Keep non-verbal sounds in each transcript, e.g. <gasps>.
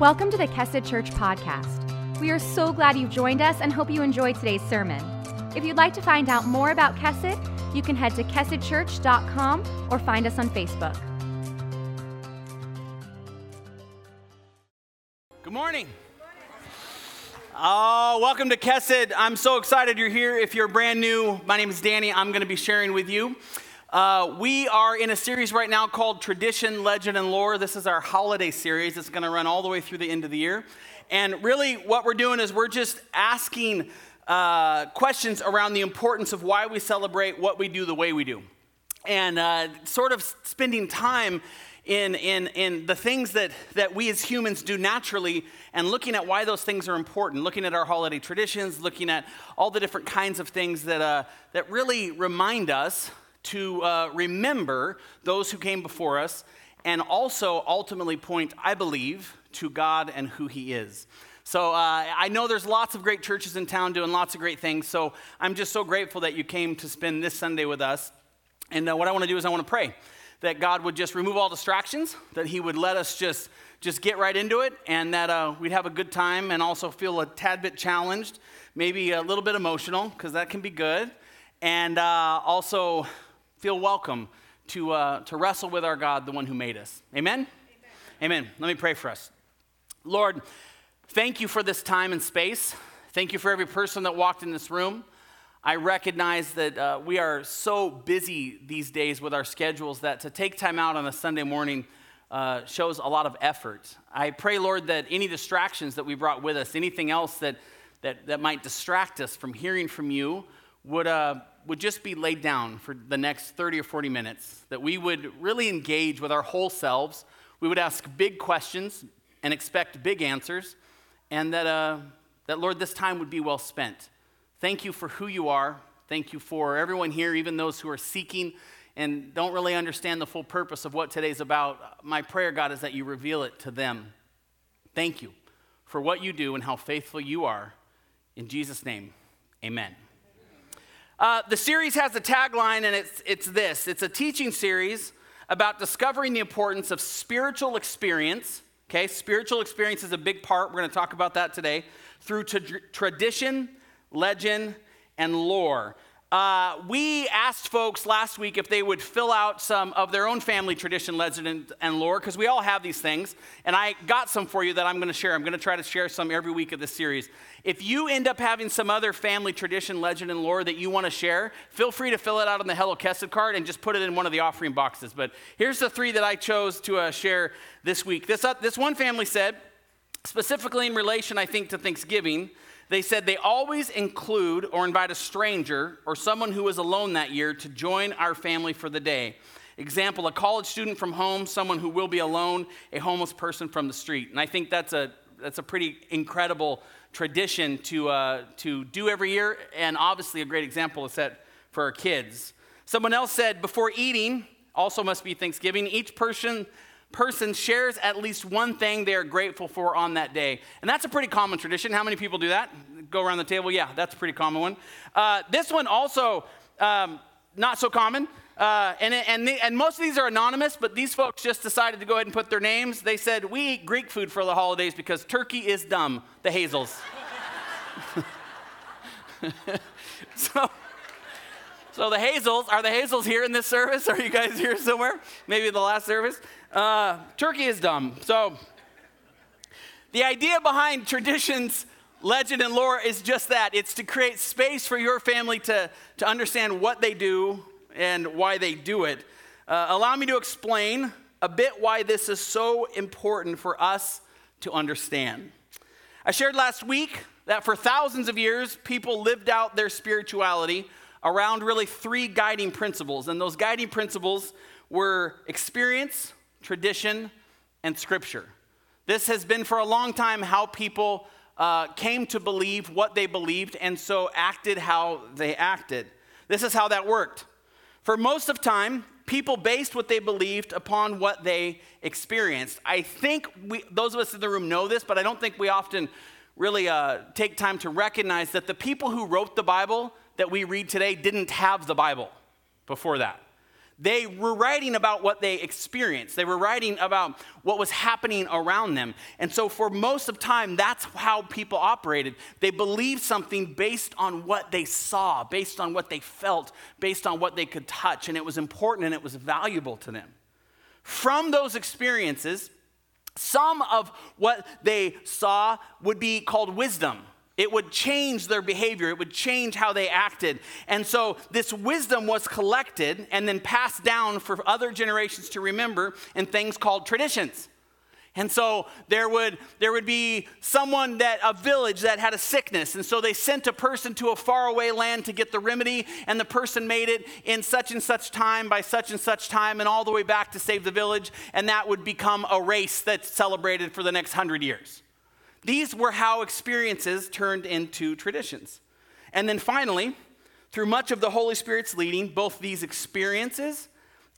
Welcome to the Kesed Church podcast. We are so glad you've joined us and hope you enjoyed today's sermon. If you'd like to find out more about Kesed, you can head to kesedchurch.com or find us on Facebook. Good morning. Oh, welcome to Kesed. I'm so excited you're here. If you're brand new, my name is Danny. I'm going to be sharing with you. Uh, we are in a series right now called Tradition, Legend, and Lore. This is our holiday series. It's going to run all the way through the end of the year. And really, what we're doing is we're just asking uh, questions around the importance of why we celebrate what we do the way we do. And uh, sort of spending time in, in, in the things that, that we as humans do naturally and looking at why those things are important, looking at our holiday traditions, looking at all the different kinds of things that, uh, that really remind us to uh, remember those who came before us and also ultimately point, I believe, to God and who He is. So uh, I know there's lots of great churches in town doing lots of great things. So I'm just so grateful that you came to spend this Sunday with us. And uh, what I want to do is I want to pray that God would just remove all distractions, that He would let us just just get right into it, and that uh, we'd have a good time and also feel a tad bit challenged, maybe a little bit emotional, because that can be good, and uh, also feel welcome to, uh, to wrestle with our God, the one who made us. Amen? Amen? Amen. Let me pray for us. Lord, thank you for this time and space. Thank you for every person that walked in this room. I recognize that uh, we are so busy these days with our schedules that to take time out on a Sunday morning uh, shows a lot of effort. I pray, Lord, that any distractions that we brought with us, anything else that, that, that might distract us from hearing from you, would, uh, would just be laid down for the next 30 or 40 minutes, that we would really engage with our whole selves. We would ask big questions and expect big answers, and that, uh, that, Lord, this time would be well spent. Thank you for who you are. Thank you for everyone here, even those who are seeking and don't really understand the full purpose of what today's about. My prayer, God, is that you reveal it to them. Thank you for what you do and how faithful you are. In Jesus' name, amen. Uh, the series has a tagline, and it's, it's this it's a teaching series about discovering the importance of spiritual experience. Okay, spiritual experience is a big part. We're going to talk about that today through t- tradition, legend, and lore. Uh, we asked folks last week if they would fill out some of their own family tradition, legend, and lore, because we all have these things. And I got some for you that I'm going to share. I'm going to try to share some every week of this series. If you end up having some other family tradition, legend, and lore that you want to share, feel free to fill it out on the Hello Kesed card and just put it in one of the offering boxes. But here's the three that I chose to uh, share this week. This, uh, this one family said, specifically in relation, I think, to Thanksgiving, they said they always include or invite a stranger or someone who is alone that year to join our family for the day. Example, a college student from home, someone who will be alone, a homeless person from the street. And I think that's a, that's a pretty incredible tradition to, uh, to do every year, and obviously a great example to set for our kids. Someone else said, before eating, also must be Thanksgiving, each person person shares at least one thing they are grateful for on that day. And that's a pretty common tradition. How many people do that? Go around the table? Yeah, that's a pretty common one. Uh, this one also um, not so common. Uh, and, and, the, and most of these are anonymous, but these folks just decided to go ahead and put their names. They said, We eat Greek food for the holidays because turkey is dumb, the Hazels. <laughs> so, so the Hazels, are the Hazels here in this service? Are you guys here somewhere? Maybe the last service? Uh, turkey is dumb. So the idea behind traditions, legend, and lore is just that it's to create space for your family to, to understand what they do and why they do it. Uh, allow me to explain a bit why this is so important for us to understand. I shared last week that for thousands of years, people lived out their spirituality around really three guiding principles. And those guiding principles were experience, tradition, and scripture. This has been for a long time how people uh, came to believe what they believed and so acted how they acted. This is how that worked. For most of time, people based what they believed upon what they experienced. I think we, those of us in the room know this, but I don't think we often really uh, take time to recognize that the people who wrote the Bible that we read today didn't have the Bible before that. They were writing about what they experienced. They were writing about what was happening around them. And so, for most of time, that's how people operated. They believed something based on what they saw, based on what they felt, based on what they could touch. And it was important and it was valuable to them. From those experiences, some of what they saw would be called wisdom. It would change their behavior, it would change how they acted. And so this wisdom was collected and then passed down for other generations to remember in things called traditions. And so there would, there would be someone that, a village that had a sickness. And so they sent a person to a faraway land to get the remedy. And the person made it in such and such time by such and such time and all the way back to save the village. And that would become a race that's celebrated for the next hundred years. These were how experiences turned into traditions. And then finally, through much of the Holy Spirit's leading, both these experiences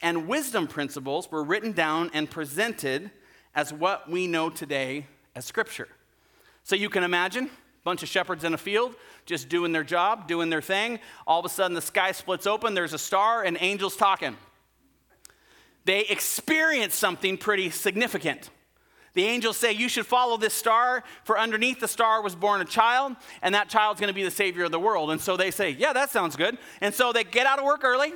and wisdom principles were written down and presented as what we know today as Scripture. So you can imagine a bunch of shepherds in a field just doing their job, doing their thing. All of a sudden, the sky splits open, there's a star, and angels talking. They experience something pretty significant. The angels say, You should follow this star, for underneath the star was born a child, and that child's going to be the Savior of the world. And so they say, Yeah, that sounds good. And so they get out of work early.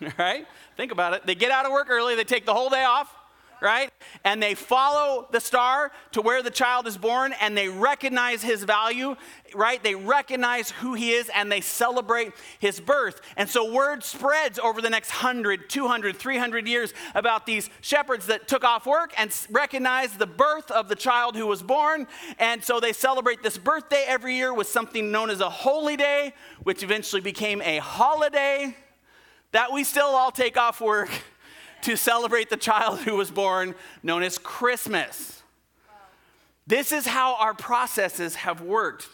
<laughs> right? Think about it. They get out of work early, they take the whole day off right? And they follow the star to where the child is born and they recognize his value, right? They recognize who he is and they celebrate his birth. And so word spreads over the next 100, 200, 300 years about these shepherds that took off work and recognized the birth of the child who was born. And so they celebrate this birthday every year with something known as a holy day, which eventually became a holiday that we still all take off work <laughs> to celebrate the child who was born, known as Christmas. This is how our processes have worked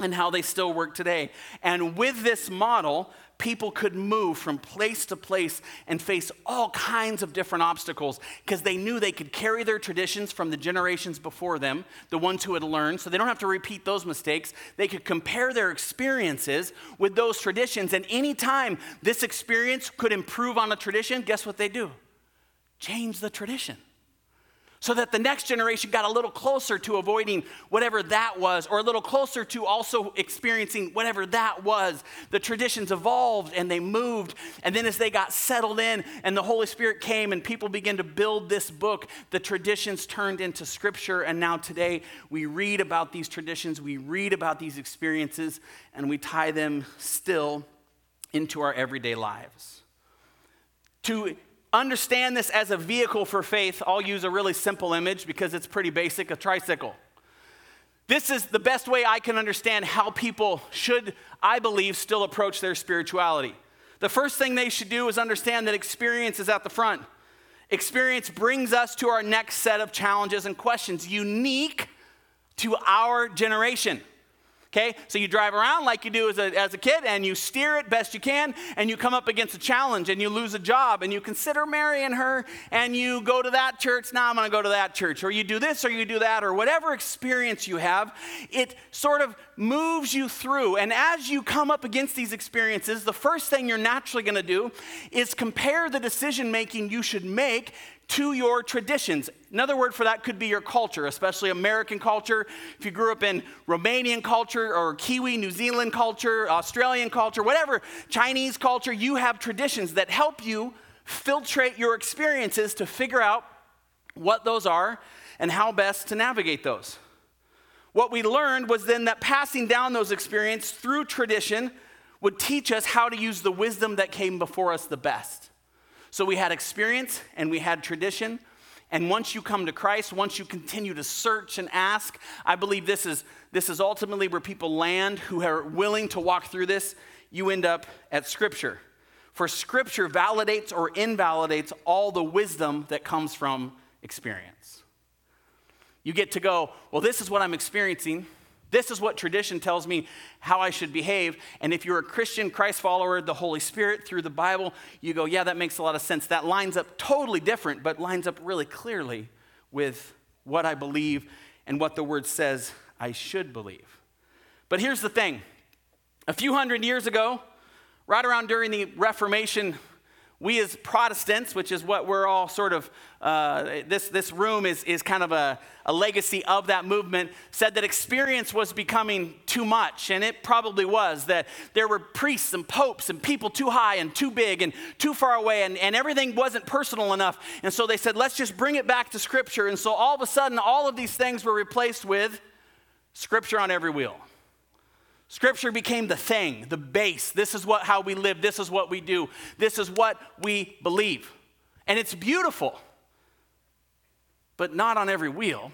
and how they still work today. And with this model, people could move from place to place and face all kinds of different obstacles because they knew they could carry their traditions from the generations before them, the ones who had learned, so they don't have to repeat those mistakes. They could compare their experiences with those traditions, and anytime this experience could improve on a tradition, guess what they do? Change the tradition so that the next generation got a little closer to avoiding whatever that was, or a little closer to also experiencing whatever that was. The traditions evolved and they moved. And then as they got settled in and the Holy Spirit came and people began to build this book, the traditions turned into scripture. And now today we read about these traditions, we read about these experiences, and we tie them still into our everyday lives. To understand this as a vehicle for faith, I'll use a really simple image because it's pretty basic a tricycle. This is the best way I can understand how people should, I believe, still approach their spirituality. The first thing they should do is understand that experience is at the front. Experience brings us to our next set of challenges and questions unique to our generation. Okay, so you drive around like you do as a, as a kid and you steer it best you can, and you come up against a challenge and you lose a job and you consider marrying her and you go to that church. Now I'm going to go to that church, or you do this or you do that, or whatever experience you have, it sort of moves you through. And as you come up against these experiences, the first thing you're naturally going to do is compare the decision making you should make to your traditions. Another word for that could be your culture, especially American culture. If you grew up in Romanian culture or Kiwi, New Zealand culture, Australian culture, whatever, Chinese culture, you have traditions that help you filtrate your experiences to figure out what those are and how best to navigate those. What we learned was then that passing down those experiences through tradition would teach us how to use the wisdom that came before us the best. So we had experience and we had tradition. And once you come to Christ, once you continue to search and ask, I believe this is, this is ultimately where people land who are willing to walk through this. You end up at Scripture. For Scripture validates or invalidates all the wisdom that comes from experience. You get to go, well, this is what I'm experiencing. This is what tradition tells me how I should behave. And if you're a Christian, Christ follower, the Holy Spirit through the Bible, you go, yeah, that makes a lot of sense. That lines up totally different, but lines up really clearly with what I believe and what the Word says I should believe. But here's the thing a few hundred years ago, right around during the Reformation, we as Protestants, which is what we're all sort of, uh, this, this room is, is kind of a, a legacy of that movement, said that experience was becoming too much. And it probably was, that there were priests and popes and people too high and too big and too far away, and, and everything wasn't personal enough. And so they said, let's just bring it back to Scripture. And so all of a sudden, all of these things were replaced with Scripture on every wheel. Scripture became the thing, the base. This is what how we live. This is what we do. This is what we believe. And it's beautiful. But not on every wheel.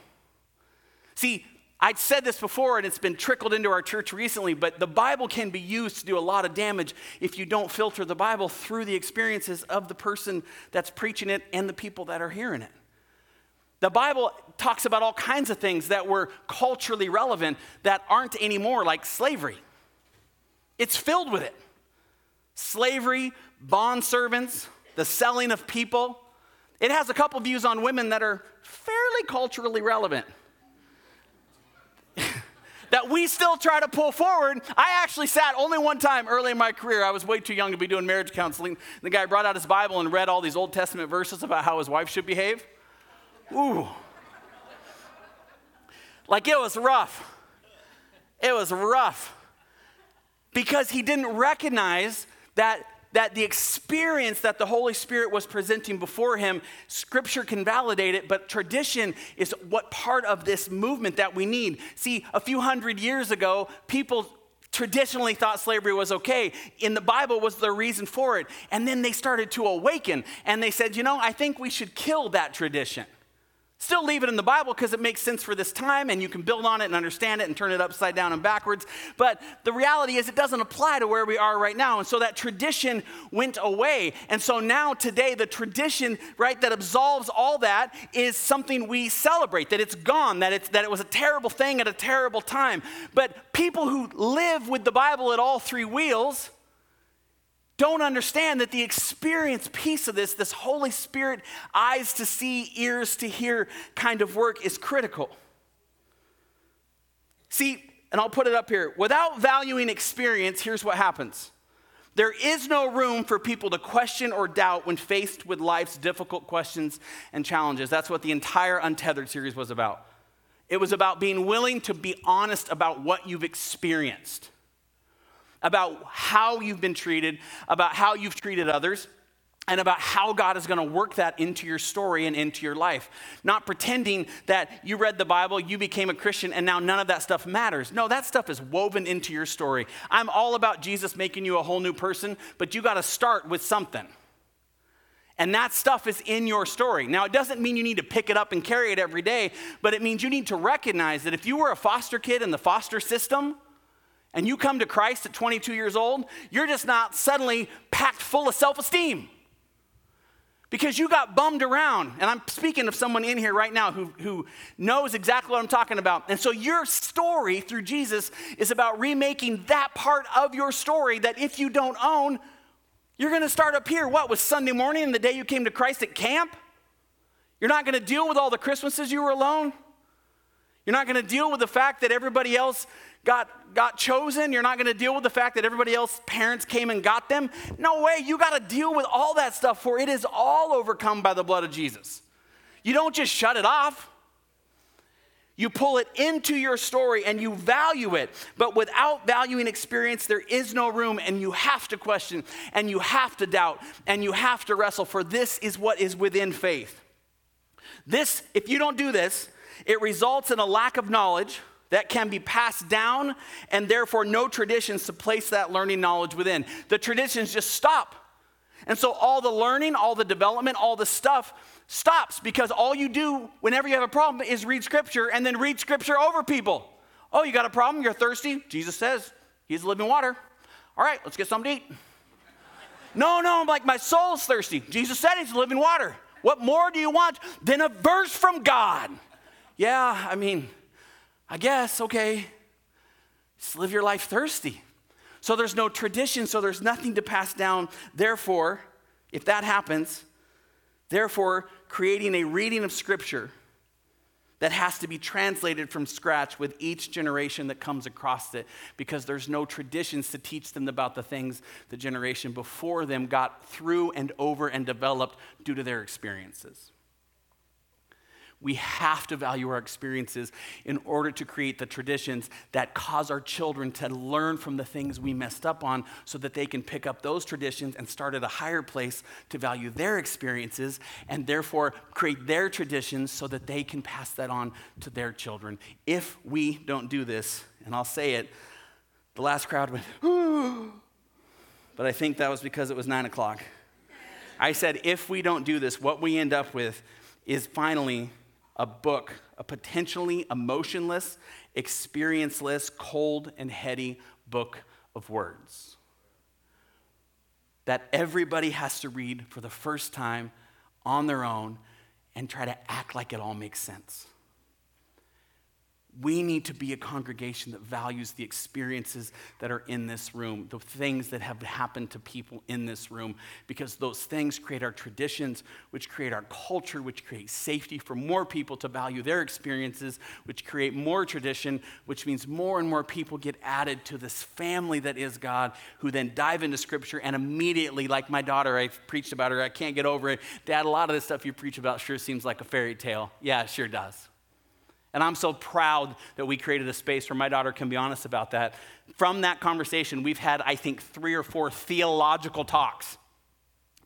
See, I'd said this before and it's been trickled into our church recently, but the Bible can be used to do a lot of damage if you don't filter the Bible through the experiences of the person that's preaching it and the people that are hearing it. The Bible talks about all kinds of things that were culturally relevant that aren't anymore, like slavery. It's filled with it. Slavery, bond servants, the selling of people. It has a couple views on women that are fairly culturally relevant. <laughs> that we still try to pull forward. I actually sat only one time early in my career. I was way too young to be doing marriage counseling. The guy brought out his Bible and read all these Old Testament verses about how his wife should behave. Ooh. Like it was rough. It was rough. Because he didn't recognize that, that the experience that the Holy Spirit was presenting before him, scripture can validate it, but tradition is what part of this movement that we need. See, a few hundred years ago, people traditionally thought slavery was okay. In the Bible was the reason for it. And then they started to awaken and they said, you know, I think we should kill that tradition. Still leave it in the Bible because it makes sense for this time and you can build on it and understand it and turn it upside down and backwards. But the reality is, it doesn't apply to where we are right now. And so that tradition went away. And so now, today, the tradition, right, that absolves all that is something we celebrate, that it's gone, that, it's, that it was a terrible thing at a terrible time. But people who live with the Bible at all three wheels, don't understand that the experience piece of this, this Holy Spirit, eyes to see, ears to hear kind of work, is critical. See, and I'll put it up here without valuing experience, here's what happens. There is no room for people to question or doubt when faced with life's difficult questions and challenges. That's what the entire Untethered series was about. It was about being willing to be honest about what you've experienced about how you've been treated, about how you've treated others, and about how God is going to work that into your story and into your life. Not pretending that you read the Bible, you became a Christian, and now none of that stuff matters. No, that stuff is woven into your story. I'm all about Jesus making you a whole new person, but you got to start with something. And that stuff is in your story. Now, it doesn't mean you need to pick it up and carry it every day, but it means you need to recognize that if you were a foster kid in the foster system, and you come to Christ at 22 years old, you're just not suddenly packed full of self esteem because you got bummed around. And I'm speaking of someone in here right now who, who knows exactly what I'm talking about. And so your story through Jesus is about remaking that part of your story that if you don't own, you're going to start up here. What was Sunday morning, and the day you came to Christ at camp? You're not going to deal with all the Christmases you were alone. You're not going to deal with the fact that everybody else got, got chosen. You're not going to deal with the fact that everybody else's parents came and got them. No way. You got to deal with all that stuff, for it is all overcome by the blood of Jesus. You don't just shut it off. You pull it into your story and you value it. But without valuing experience, there is no room, and you have to question, and you have to doubt, and you have to wrestle, for this is what is within faith. This, if you don't do this, it results in a lack of knowledge that can be passed down, and therefore no traditions to place that learning knowledge within. The traditions just stop. And so all the learning, all the development, all the stuff stops because all you do whenever you have a problem is read scripture and then read scripture over people. Oh, you got a problem? You're thirsty? Jesus says he's living water. All right, let's get something to eat. no, no, I'm like, my soul's thirsty. Jesus said he's living water. What more do you want than a verse from God? Yeah, I mean, I guess, okay, just live your life thirsty. So there's no tradition, so there's nothing to pass down. Therefore, if that happens, therefore, creating a reading of Scripture that has to be translated from scratch with each generation that comes across it because there's no traditions to teach them about the things the generation before them got through and over and developed due to their experiences. We have to value our experiences in order to create the traditions that cause our children to learn from the things we messed up on so that they can pick up those traditions and start at a higher place to value their experiences and therefore create their traditions so that they can pass that on to their children. If we don't do this, and I'll say it, the last crowd went, <gasps> but I think that was because it was nine o'clock. I said, if we don't do this, what we end up with is finally a book, a potentially emotionless, experienceless, cold, and heady book of words that everybody has to read for the first time on their own and try to act like it all makes sense. We need to be a congregation that values the experiences that are in this room, the things that have happened to people in this room, because those things create our traditions, which create our culture, which create safety for more people to value their experiences, which create more tradition, which means more and more people get added to this family that is God, who then dive into Scripture and immediately, like my daughter, I preached about her, I can't get over it. Dad, a lot of this stuff you preach about sure seems like a fairy tale. Yeah, it sure does. And I'm so proud that we created a space where my daughter can be honest about that. From that conversation, we've had, I think, three or four theological talks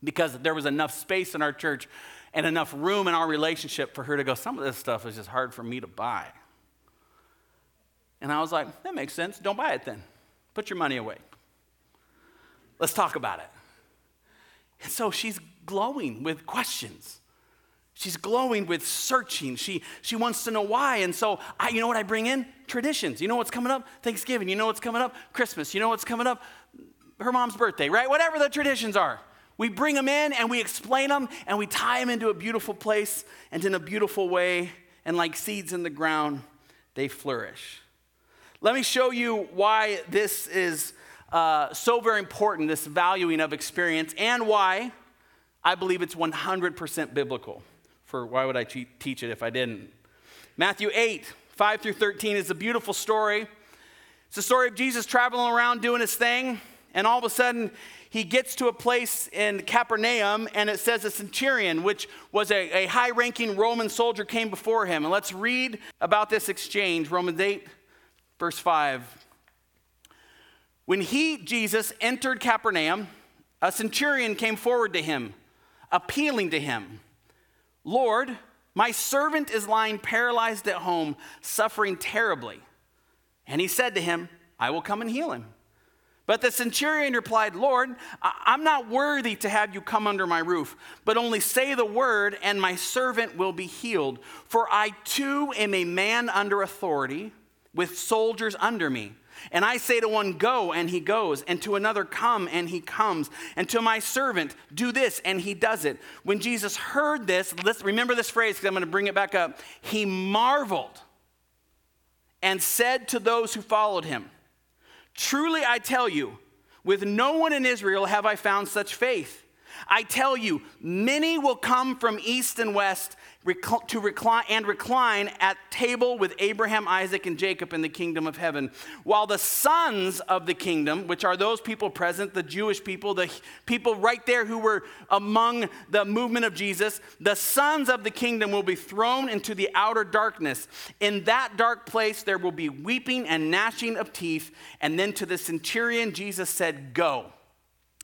because there was enough space in our church and enough room in our relationship for her to go, some of this stuff is just hard for me to buy. And I was like, that makes sense. Don't buy it then. Put your money away. Let's talk about it. And so she's glowing with questions. She's glowing with searching. She, she wants to know why. And so, I, you know what I bring in? Traditions. You know what's coming up? Thanksgiving. You know what's coming up? Christmas. You know what's coming up? Her mom's birthday, right? Whatever the traditions are. We bring them in and we explain them and we tie them into a beautiful place and in a beautiful way. And like seeds in the ground, they flourish. Let me show you why this is uh, so very important this valuing of experience and why I believe it's 100% biblical for why would I teach it if I didn't? Matthew 8, 5 through 13 is a beautiful story. It's the story of Jesus traveling around doing his thing, and all of a sudden he gets to a place in Capernaum, and it says a centurion, which was a, a high ranking Roman soldier, came before him. And let's read about this exchange Romans 8, verse 5. When he, Jesus, entered Capernaum, a centurion came forward to him, appealing to him. Lord, my servant is lying paralyzed at home, suffering terribly. And he said to him, I will come and heal him. But the centurion replied, Lord, I'm not worthy to have you come under my roof, but only say the word, and my servant will be healed. For I too am a man under authority, with soldiers under me. And I say to one, Go, and he goes, and to another, Come, and he comes, and to my servant, Do this, and he does it. When Jesus heard this, let's remember this phrase because I'm going to bring it back up. He marveled and said to those who followed him, Truly I tell you, with no one in Israel have I found such faith. I tell you, many will come from east and west to recline and recline at table with Abraham, Isaac, and Jacob in the kingdom of heaven. While the sons of the kingdom, which are those people present, the Jewish people, the people right there who were among the movement of Jesus, the sons of the kingdom will be thrown into the outer darkness. In that dark place, there will be weeping and gnashing of teeth. And then to the centurion, Jesus said, Go.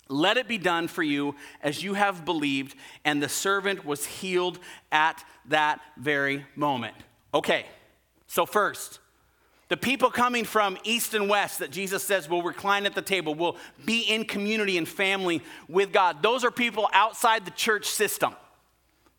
Let it be done for you as you have believed. And the servant was healed at that very moment. Okay, so first, the people coming from east and west that Jesus says will recline at the table, will be in community and family with God. Those are people outside the church system.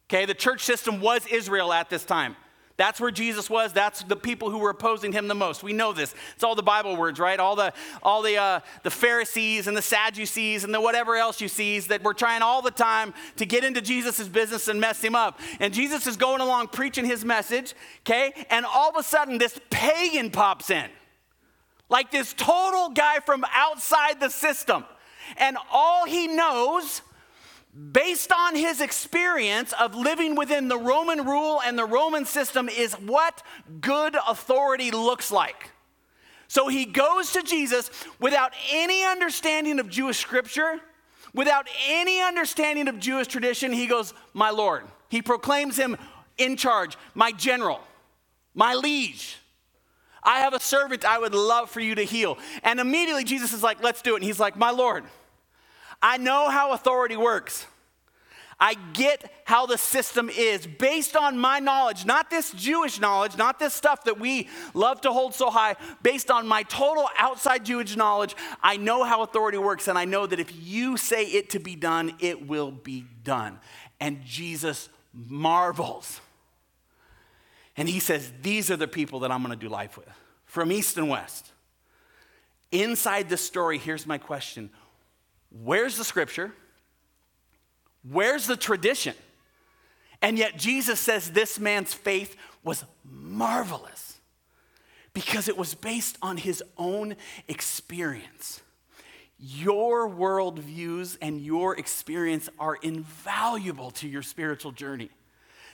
Okay, the church system was Israel at this time. That's where Jesus was. That's the people who were opposing him the most. We know this. It's all the Bible words, right? All the all the uh, the Pharisees and the Sadducees and the whatever else you see that were trying all the time to get into Jesus' business and mess him up. And Jesus is going along preaching his message, okay? And all of a sudden, this pagan pops in, like this total guy from outside the system, and all he knows based on his experience of living within the Roman rule and the Roman system, is what good authority looks like. So he goes to Jesus without any understanding of Jewish scripture, without any understanding of Jewish tradition. He goes, My Lord. He proclaims him in charge, my general, my liege. I have a servant I would love for you to heal. And immediately Jesus is like, Let's do it. And he's like, My Lord, I know how authority works. I get how the system is based on my knowledge, not this Jewish knowledge, not this stuff that we love to hold so high, based on my total outside Jewish knowledge. I know how authority works, and I know that if you say it to be done, it will be done. And Jesus marvels. And he says, These are the people that I'm going to do life with from east and west. Inside this story, here's my question Where's the scripture? Where's the tradition? And yet Jesus says this man's faith was marvelous because it was based on his own experience. Your worldviews and your experience are invaluable to your spiritual journey.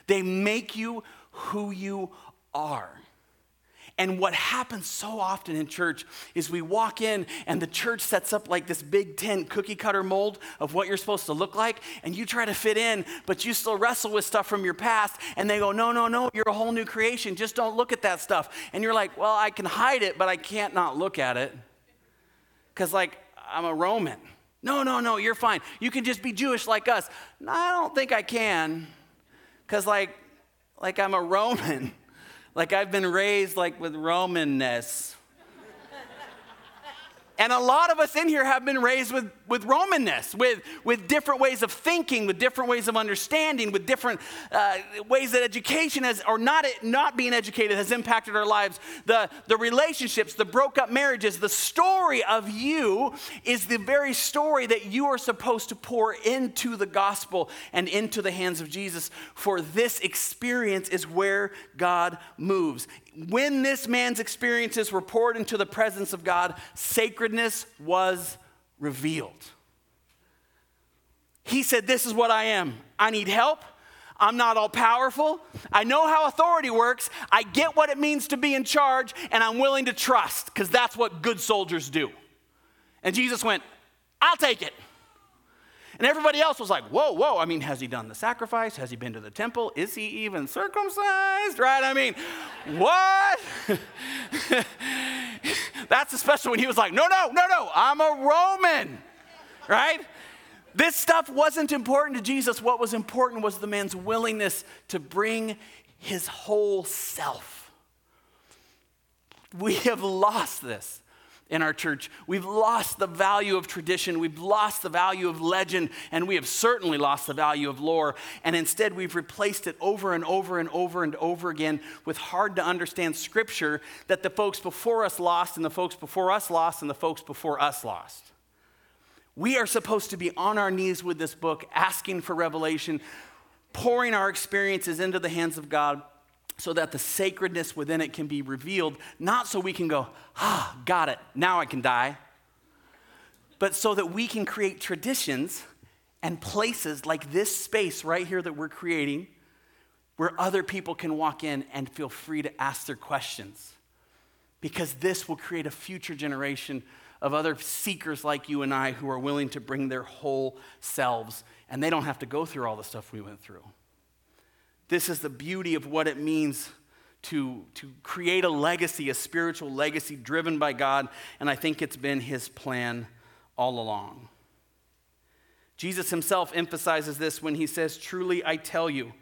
They make you who you are. And what happens so often in church is we walk in and the church sets up like this big tent cookie cutter mold of what you're supposed to look like, and you try to fit in, but you still wrestle with stuff from your past, and they go, No, no, no, you're a whole new creation. Just don't look at that stuff. And you're like, Well, I can hide it, but I can't not look at it. Because, like, I'm a Roman. No, no, no, you're fine. You can just be Jewish like us. No, I don't think I can. Because, like, like I'm a Roman. Like I've been raised like with Romanness. And a lot of us in here have been raised with, with Romanness, with, with different ways of thinking, with different ways of understanding, with different uh, ways that education has, or not, not being educated, has impacted our lives. The, the relationships, the broke up marriages, the story of you is the very story that you are supposed to pour into the gospel and into the hands of Jesus. For this experience is where God moves when this man's experiences were poured into the presence of God, sacredness was revealed. He said, This is what I am. I need help. I'm not all powerful. I know how authority works. I get what it means to be in charge, and I'm willing to trust because that's what good soldiers do. And Jesus went, I'll take it. And everybody else was like, whoa, whoa. I mean, has he done the sacrifice? Has he been to the temple? Is he even circumcised? Right? I mean, what? <laughs> That's especially when he was like, no, no, no, no, I'm a Roman. Right? This stuff wasn't important to Jesus. What was important was the man's willingness to bring his whole self. We have lost this in our church. We've lost the value of tradition, we've lost the value of legend, and we have certainly lost the value of lore. And instead, we've replaced it over and over and over and over again with hard to understand scripture that the folks before us lost, and the folks before us lost, and the folks before us lost. We are supposed to be on our knees with this book, asking for revelation, pouring our experiences into the hands of God so that the sacredness within it can be revealed, not so we can go, ah, got it, now I can die, but so that we can create traditions and places like this space right here that we're creating where other people can walk in and feel free to ask their questions. Because this will create a future generation of other seekers like you and I who are willing to bring their whole selves, and they don't have to go through all the stuff we went through. This is the beauty of what it means to, to create a legacy, a spiritual legacy driven by God, and I think it's been his plan all along. Jesus himself emphasizes this when he says, Truly I tell you,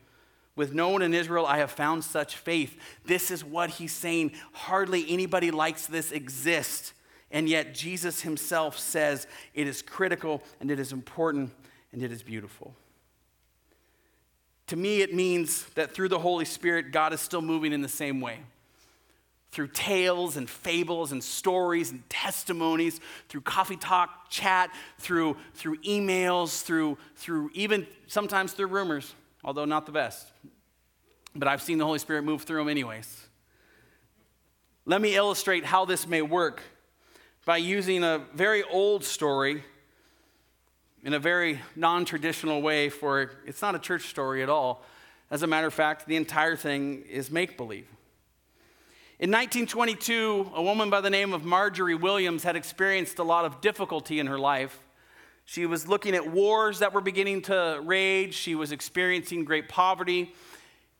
with no one in Israel I have found such faith. This is what he's saying. Hardly anybody likes this exist. And yet Jesus himself says it is critical and it is important and it is beautiful. To me, it means that through the Holy Spirit, God is still moving in the same way. Through tales and fables and stories and testimonies, through coffee talk, chat, through, through emails, through, through even sometimes through rumors, although not the best. But I've seen the Holy Spirit move through them anyways. Let me illustrate how this may work by using a very old story in a very non traditional way, for it's not a church story at all. As a matter of fact, the entire thing is make believe. In 1922, a woman by the name of Margery Williams had experienced a lot of difficulty in her life. She was looking at wars that were beginning to rage, she was experiencing great poverty.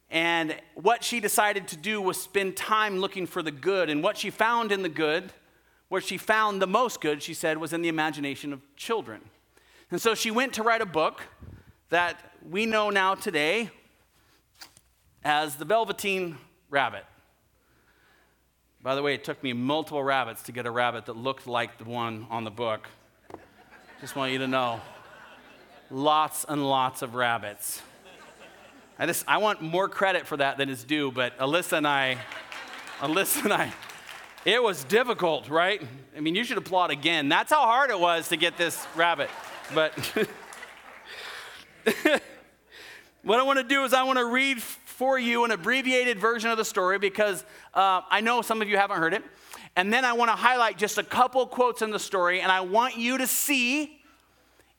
And what she decided to do was spend time looking for the good. And what she found in the good, where she found the most good, she said, was in the imagination of children. And so she went to write a book that we know now today as The Velveteen Rabbit. By the way, it took me multiple rabbits to get a rabbit that looked like the one on the book. Just want you to know. Lots and lots of rabbits. I just I want more credit for that than is due, but Alyssa and I, Alyssa and I, it was difficult, right? I mean, you should applaud again. That's how hard it was to get this rabbit. But <laughs> what I want to do is I want to read for you an abbreviated version of the story because uh, I know some of you haven't heard it. And then I want to highlight just a couple quotes in the story, and I want you to see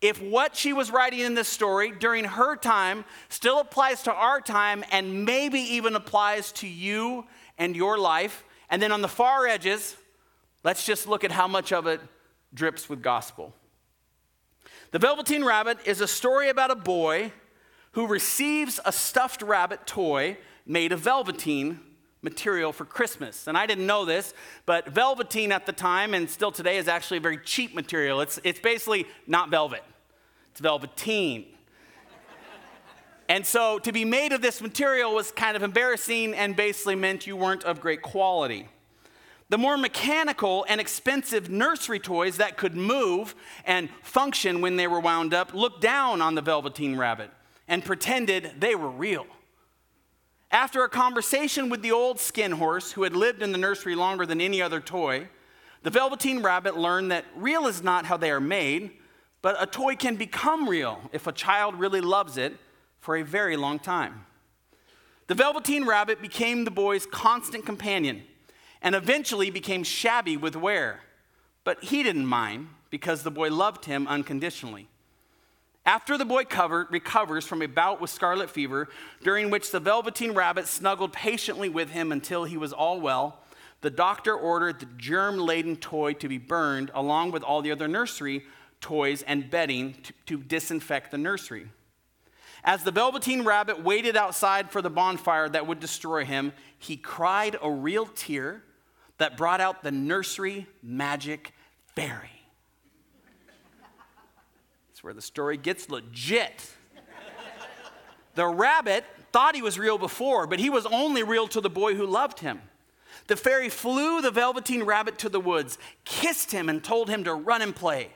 if what she was writing in this story during her time still applies to our time and maybe even applies to you and your life. And then on the far edges, let's just look at how much of it drips with gospel. The Velveteen Rabbit is a story about a boy who receives a stuffed rabbit toy made of velveteen material for Christmas. And I didn't know this, but velveteen at the time and still today is actually a very cheap material. It's, it's basically not velvet, it's velveteen. and so to be made of this material was kind of embarrassing and basically meant you weren't of great quality. The more mechanical and expensive nursery toys that could move and function when they were wound up looked down on the velveteen rabbit and pretended they were real. After a conversation with the old skin horse who had lived in the nursery longer than any other toy, the Velveteen Rabbit learned that real is not how they are made, but a toy can become real if a child really loves it for a very long time. The Velveteen Rabbit became the boy's constant companion and eventually became shabby with wear, but he didn't mind because the boy loved him unconditionally. After the boy covered, recovers from a bout with scarlet fever, during which the Velveteen Rabbit snuggled patiently with him until he was all well, the doctor ordered the germ laden toy to be burned along with all the other nursery toys and bedding to, to, disinfect the nursery. As the Velveteen Rabbit waited outside for the bonfire that would destroy him, he cried a real tear that brought out the nursery magic fairy That's where the story gets legit. the rabbit thought he was real before, but he was only real to the boy who loved him. The fairy flew the velveteen rabbit to the woods, kissed him, and told him to run and play.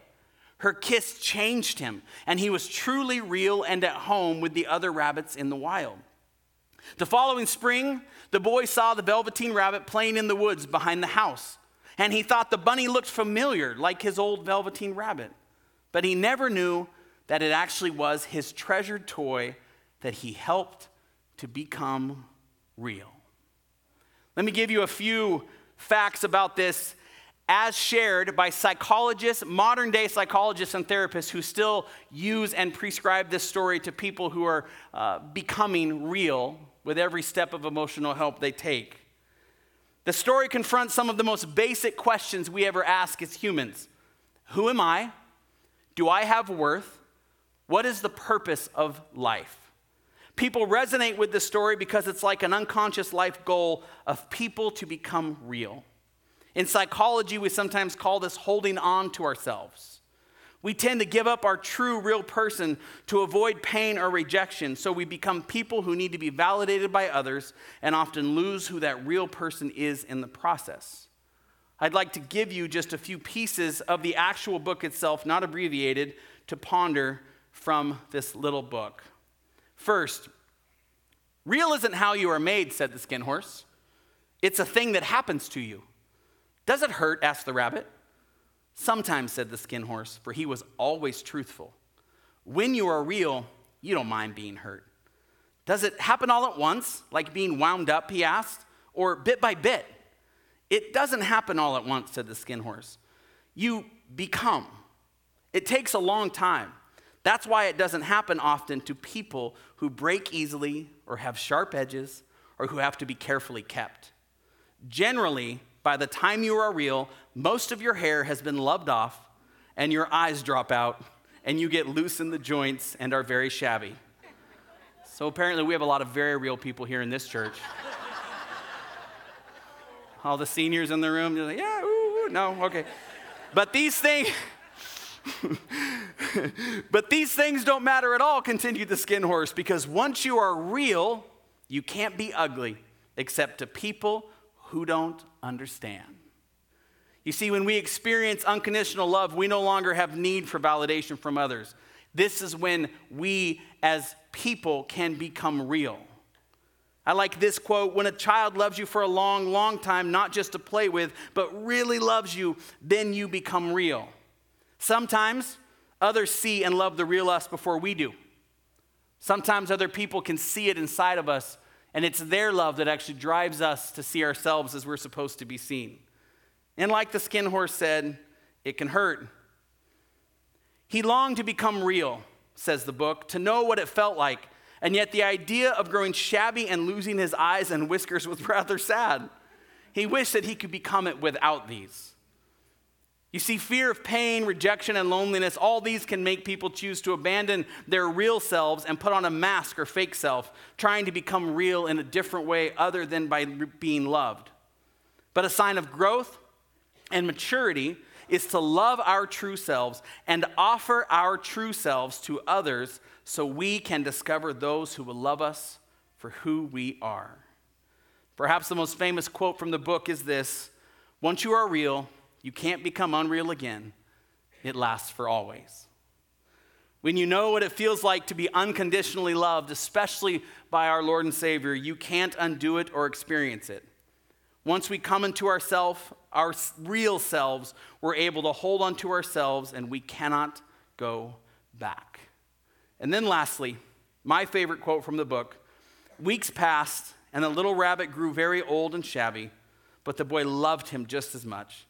Her kiss changed him, and he was truly real and at home with the other rabbits in the wild. The following spring, the boy saw the velveteen rabbit playing in the woods behind the house, and he thought the bunny looked familiar, like his old velveteen rabbit. But he never knew that it actually was his treasured toy that he helped to become real. Let me give you a few facts about this as shared by psychologists, modern day psychologists and therapists who still use and prescribe this story to people who are uh, becoming real with every step of emotional help they take. The story confronts some of the most basic questions we ever ask as humans Who am I? Do I have worth? What is the purpose of life? People resonate with the story because it's like an unconscious life goal of people to become real. In psychology, we sometimes call this holding on to ourselves. We tend to give up our true, real person to avoid pain or rejection, so we become people who need to be validated by others and often lose who that real person is in the process. I'd like to give you just a few pieces of the actual book itself, not abbreviated, to ponder from this little book. First, real isn't how you are made, said the skin horse. It's a thing that happens to you. Does it hurt? asked the rabbit. Sometimes, said the skin horse, for he was always truthful. When you are real, you don't mind being hurt. Does it happen all at once, like being wound up? He asked, or bit by bit? It doesn't happen all at once, said the skin horse. You become. It takes a long time. That's why it doesn't happen often to people who break easily or have sharp edges or who have to be carefully kept. Generally, by the time you are real, most of your hair has been loved off and your eyes drop out and you get loose in the joints and are very shabby. So apparently, we have a lot of very real people here in this church. All the seniors in the room, they're like, yeah, ooh, ooh. no, okay. But these things, <laughs> but these things don't matter at all, continued the skin horse, because once you are real, you can't be ugly except to people who don't understand. You see, when we experience unconditional love, we no longer have need for validation from others. This is when we as people can become real. I like this quote when a child loves you for a long, long time, not just to play with, but really loves you, then you become real. Sometimes others see and love the real us before we do. Sometimes other people can see it inside of us, and it's their love that actually drives us to see ourselves as we're supposed to be seen. And like the skin horse said, it can hurt. He longed to become real, says the book, to know what it felt like. And yet the idea of growing shabby and losing his eyes and whiskers was <laughs> rather sad. He wished that he could become it without these. You see, fear of pain, rejection, and loneliness, all these can make people choose to abandon their real selves and put on a mask or fake self, trying to become real in a different way other than by being loved. But a sign of growth and maturity is to love our true selves and offer our true selves to others so we can discover those who will love us for who we are. Perhaps the most famous quote from the book is this Once you are real, you can't become unreal again. It lasts for always. When you know what it feels like to be unconditionally loved, especially by our Lord and Savior, you can't undo it or experience it. Once we come into ourselves, our real selves, we're able to hold on to ourselves and we cannot go back. And then, lastly, my favorite quote from the book Weeks passed, and the little rabbit grew very old and shabby, but the boy loved him just as much.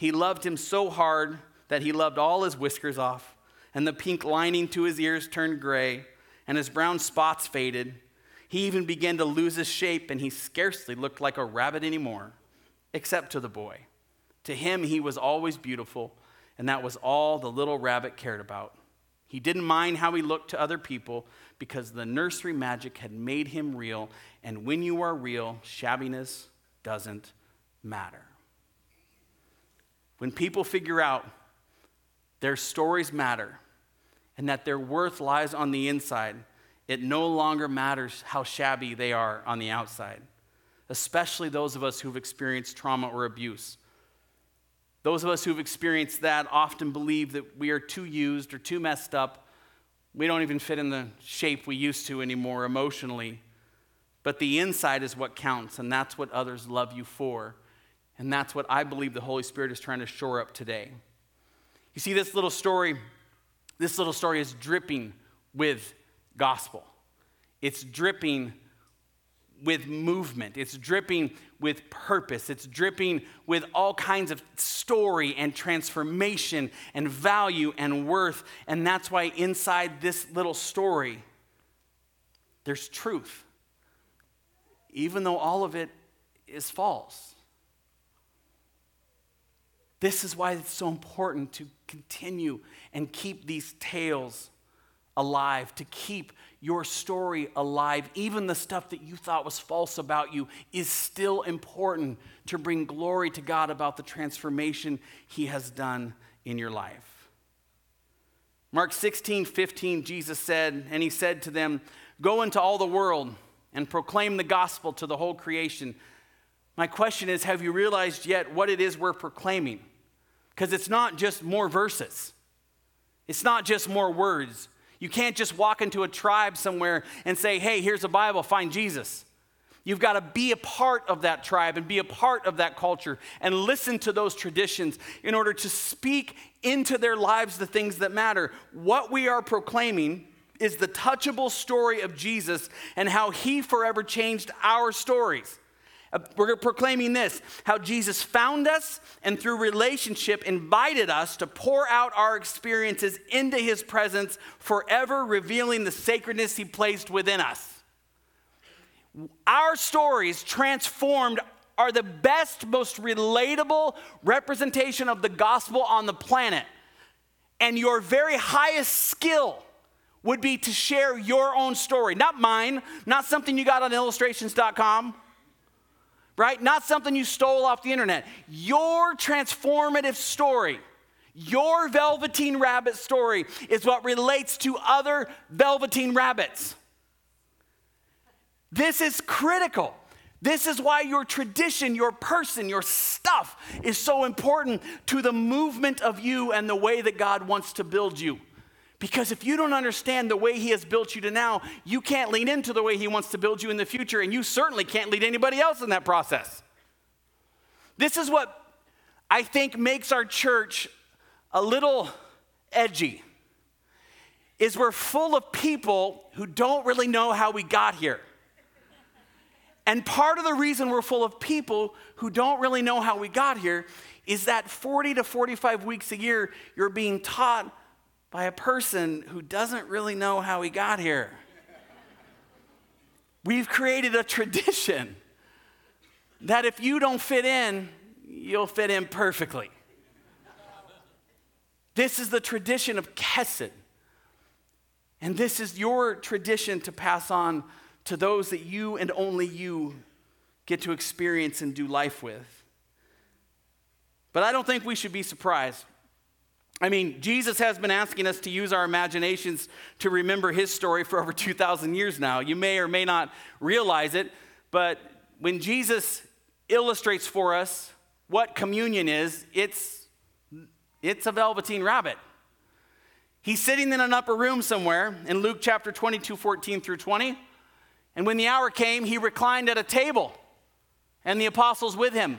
He loved him so hard that he loved all his whiskers off, and the pink lining to his ears turned gray, and his brown spots faded. He even began to lose his shape, and he scarcely looked like a rabbit anymore, except to the boy. To him, he was always beautiful, and that was all the little rabbit cared about. He didn't mind how he looked to other people because the nursery magic had made him real, and when you are real, shabbiness doesn't matter. When people figure out their stories matter and that their worth lies on the inside, it no longer matters how shabby they are on the outside, especially those of us who've experienced trauma or abuse. Those of us who've experienced that often believe that we are too used or too messed up. We don't even fit in the shape we used to anymore emotionally. But the inside is what counts, and that's what others love you for. And that's what I believe the Holy Spirit is trying to shore up today. You see, this little story, this little story is dripping with gospel. It's dripping with movement. It's dripping with purpose. It's dripping with all kinds of story and transformation and value and worth. And that's why inside this little story, there's truth, even though all of it is false. This is why it's so important to continue and keep these tales alive, to keep your story alive. Even the stuff that you thought was false about you is still important to bring glory to God about the transformation He has done in your life. Mark 16, 15, Jesus said, and He said to them, Go into all the world and proclaim the gospel to the whole creation. My question is Have you realized yet what it is we're proclaiming? Because it's not just more verses, it's not just more words. You can't just walk into a tribe somewhere and say, hey, here's a Bible, find Jesus. You've got to be a part of that tribe and be a part of that culture and listen to those traditions in order to speak into their lives the things that matter. What we are proclaiming is the touchable story of Jesus and how he forever changed our stories. Uh, we're proclaiming this how Jesus found us and through relationship invited us to pour out our experiences into his presence, forever revealing the sacredness he placed within us. Our stories transformed are the best, most relatable representation of the gospel on the planet. And your very highest skill would be to share your own story, not mine, not something you got on illustrations.com right? Not something you stole off the internet. Your transformative story, your Velveteen Rabbit story, is what relates to other Velveteen Rabbits. This is critical. This is why your tradition, your person, your stuff is so important to the movement of you and the way that God wants to build you. Because if you don't understand the way He has built you to now, you can't lean into the way He wants to build you in the future, and you certainly can't lead anybody else in that process. This is what I think makes our church a little edgy is we're full of people who don't really know how we got here. And part of the reason we're full of people who don't really know how we got here is that 40 to 45 weeks a year, you're being taught by a person who doesn't really know how he got here. We've created a tradition that if you don't fit in, you'll fit in perfectly. This is the tradition of Kesed. And this is your tradition to pass on to those that you and only you get to experience and do life with. But I don't think we should be surprised I mean, Jesus has been asking us to use our imaginations to remember his story for over <laughs> 2,000 years now. You may or may not realize it, but when Jesus illustrates for us what communion is, it's, it's a velveteen rabbit. He's sitting in an upper room somewhere in Luke chapter 22, 14 through 20. And when the hour came, he reclined at a table, and the apostles with him.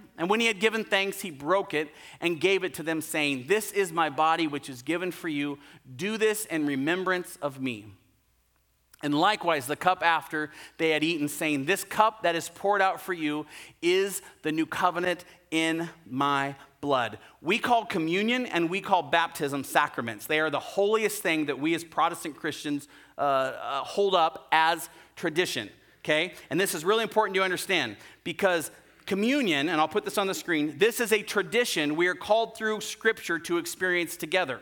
and when he had given thanks, he broke it and gave it to them, saying, This is my body, which is given for you. Do this in remembrance of me. And likewise, the cup after they had eaten, saying, This cup that is poured out for you is the new covenant in my blood. We call communion and we call baptism sacraments. They are the holiest thing that we as Protestant Christians uh, uh, hold up as tradition. Okay? And this is really important to understand because communion, and I'll put this on the screen, this is a tradition we are called through Scripture to experience together.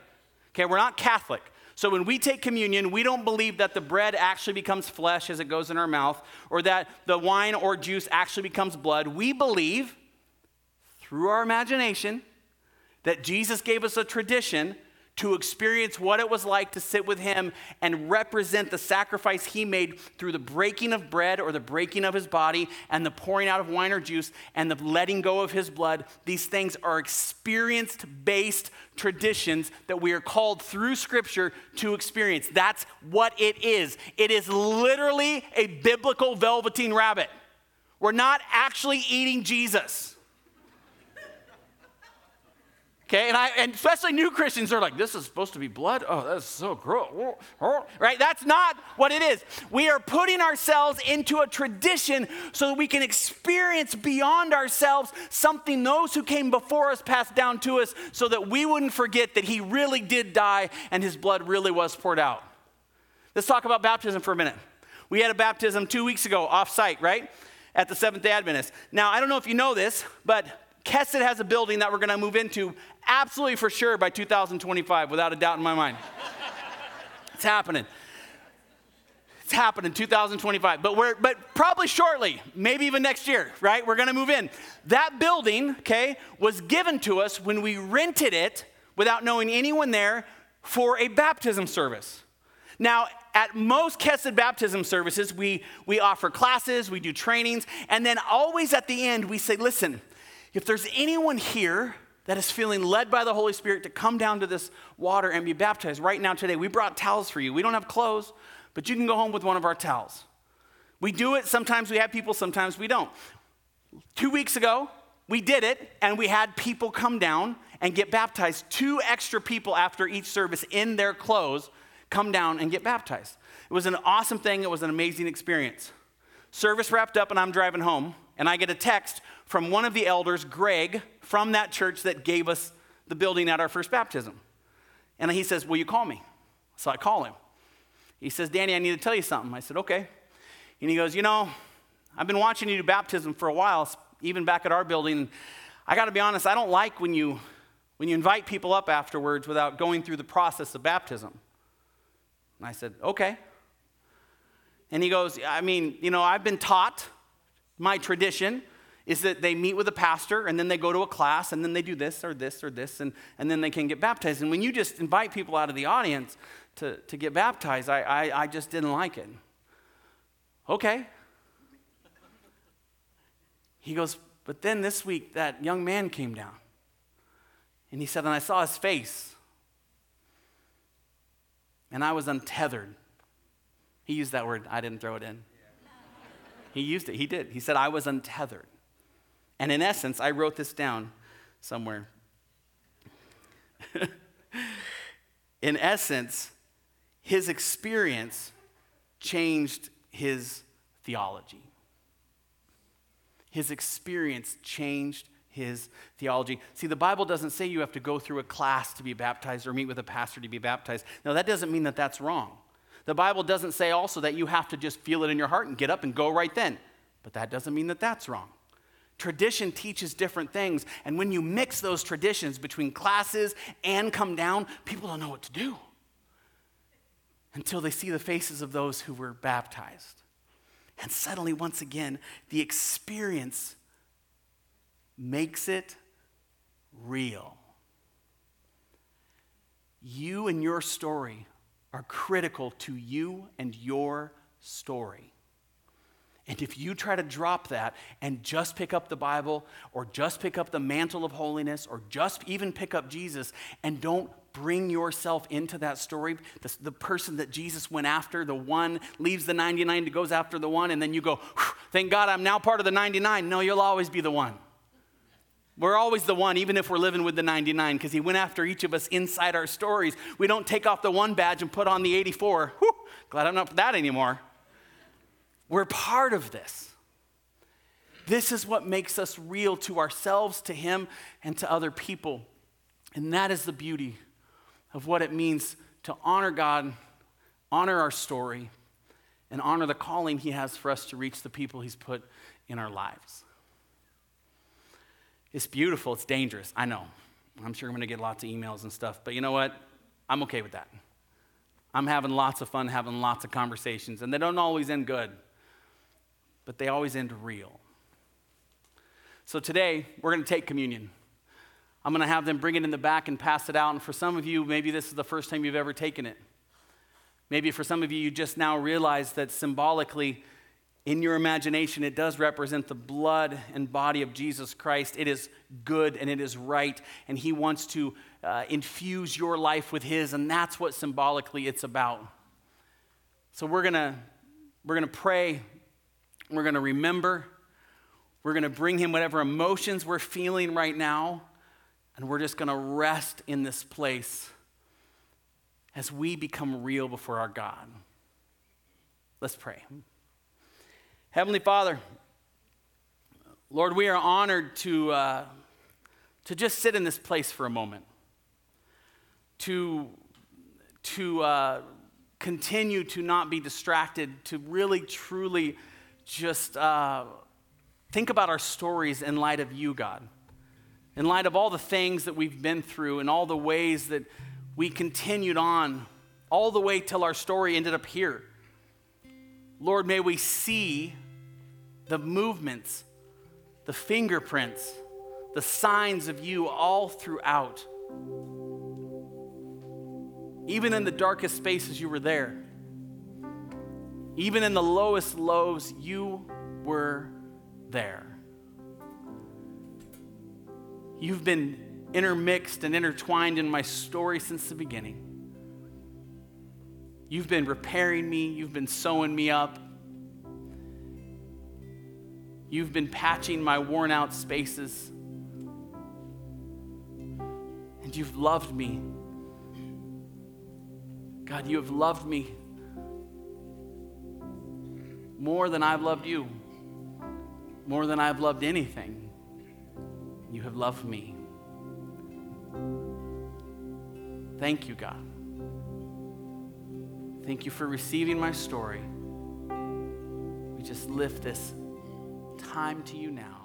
Okay, we're not Catholic. So when we take communion, we don't believe that the bread actually becomes flesh as it goes in our mouth, or that the wine or juice actually becomes blood. We believe, through our imagination, that Jesus gave us a tradition to experience what it was like to sit with him and represent the sacrifice he made through the breaking of bread or the breaking of his body and the pouring out of wine or juice and the letting go of his blood. These things are experienced based traditions that we are called through scripture to experience. That's what it is. It is literally a biblical velveteen rabbit. We're not actually eating Jesus. Okay, and, I, and especially new Christians are like, this is supposed to be blood? Oh, that's so gross. Right? That's not what it is. We are putting ourselves into a tradition so that we can experience beyond ourselves something those who came before us passed down to us so that we wouldn't forget that he really did die and his blood really was poured out. Let's talk about baptism for a minute. We had a baptism two weeks ago off site, right? At the Seventh day Adventist. Now, I don't know if you know this, but Kesed has a building that we're going to move into absolutely for sure by 2025, without a doubt in my mind. <laughs> it's happening. It's happening 2025, but we're but probably shortly, maybe even next year, right? We're going to move in. That building, okay, was given to us when we rented it without knowing anyone there for a baptism service. Now, at most Kesed baptism services, we, we offer classes, we do trainings, and then always at the end, we say, listen, If there's anyone here that is feeling led by the Holy Spirit to come down to this water and be baptized right now today, we brought towels for you. We don't have clothes, but you can go home with one of our towels. We do it. Sometimes we have people, sometimes we don't. Two weeks ago, we did it, and we had people come down and get baptized. Two extra people after each service in their clothes come down and get baptized. It was an awesome thing, it was an amazing experience. Service wrapped up, and I'm driving home, and I get a text from one of the elders, Greg, from that church that gave us the building at our first baptism. And he says, Will you call me? So I call him. He says, Danny, I need to tell you something. I said, Okay. And he goes, You know, I've been watching you do baptism for a while, even back at our building. I got to be honest, I don't like when you, when you invite people up afterwards without going through the process of baptism. And I said, Okay. And he goes, I mean, you know, I've been taught, my tradition is that they meet with a pastor and then they go to a class and then they do this or this or this and, and then they can get baptized. And when you just invite people out of the audience to, to get baptized, I, I, I just didn't like it. Okay. He goes, but then this week that young man came down. And he said, and I saw his face. And I was untethered. He used that word, I didn't throw it in. He used it, he did. He said, I was untethered. And in essence, I wrote this down somewhere. <laughs> in essence, his experience changed his theology. His experience changed his theology. See, the Bible doesn't say you have to go through a class to be baptized or meet with a pastor to be baptized. Now, that doesn't mean that that's wrong. The Bible doesn't say also that you have to just feel it in your heart and get up and go right then. But that doesn't mean that that's wrong. Tradition teaches different things. And when you mix those traditions between classes and come down, people don't know what to do until they see the faces of those who were baptized. And suddenly, once again, the experience makes it real. You and your story are critical to you and your story. And if you try to drop that and just pick up the Bible or just pick up the mantle of holiness or just even pick up Jesus and don't bring yourself into that story. The, the, person that Jesus went after, the one leaves the 99 to goes after the one, and then you go, thank God I'm now part of the 99. No, you'll always be the one. We're always the one, even if we're living with the 99, because he went after each of us inside our stories. We don't take off the one badge and put on the 84. Whew, glad I'm not that anymore. We're part of this. This is what makes us real to ourselves, to him, and to other people. And that is the beauty of what it means to honor God, honor our story, and honor the calling He has for us to reach the people He's put in our lives. It's beautiful, it's dangerous, I know. I'm sure I'm to get lots of emails and stuff, but you know what? I'm okay with that. I'm having lots of fun having lots of conversations, and they don't always end good, but they always end real. So today, we're going to take communion. I'm going to have them bring it in the back and pass it out. And for some of you, maybe this is the first time you've ever taken it. Maybe for some of you, you just now realize that symbolically, in your imagination, it does represent the blood and body of Jesus Christ. It is good and it is right, and He wants to uh, infuse your life with His, and that's what symbolically it's about. So we're gonna we're gonna pray, we're gonna remember, we're gonna bring Him whatever emotions we're feeling right now. And we're just going to rest in this place as we become real before our God. Let's pray. Heavenly Father, Lord, we are honored to, uh, to just sit in this place for a moment, to, to uh, continue to not be distracted, to really, truly just uh, think about our stories in light of you, God in light of all the things that we've been through and all the ways that we continued on, all the way till our story ended up here. Lord, may we see the movements, the fingerprints, the signs of you all throughout. Even in the darkest spaces, you were there. Even in the lowest lows, you were there. You've been intermixed and intertwined in my story since the beginning. You've been repairing me, you've been sewing me up. You've been patching my worn out spaces. And you've loved me. God, you have loved me more than I've loved you, more than I've loved anything. You have loved me. Thank you, God. Thank you for receiving my story. We just lift this time to you now.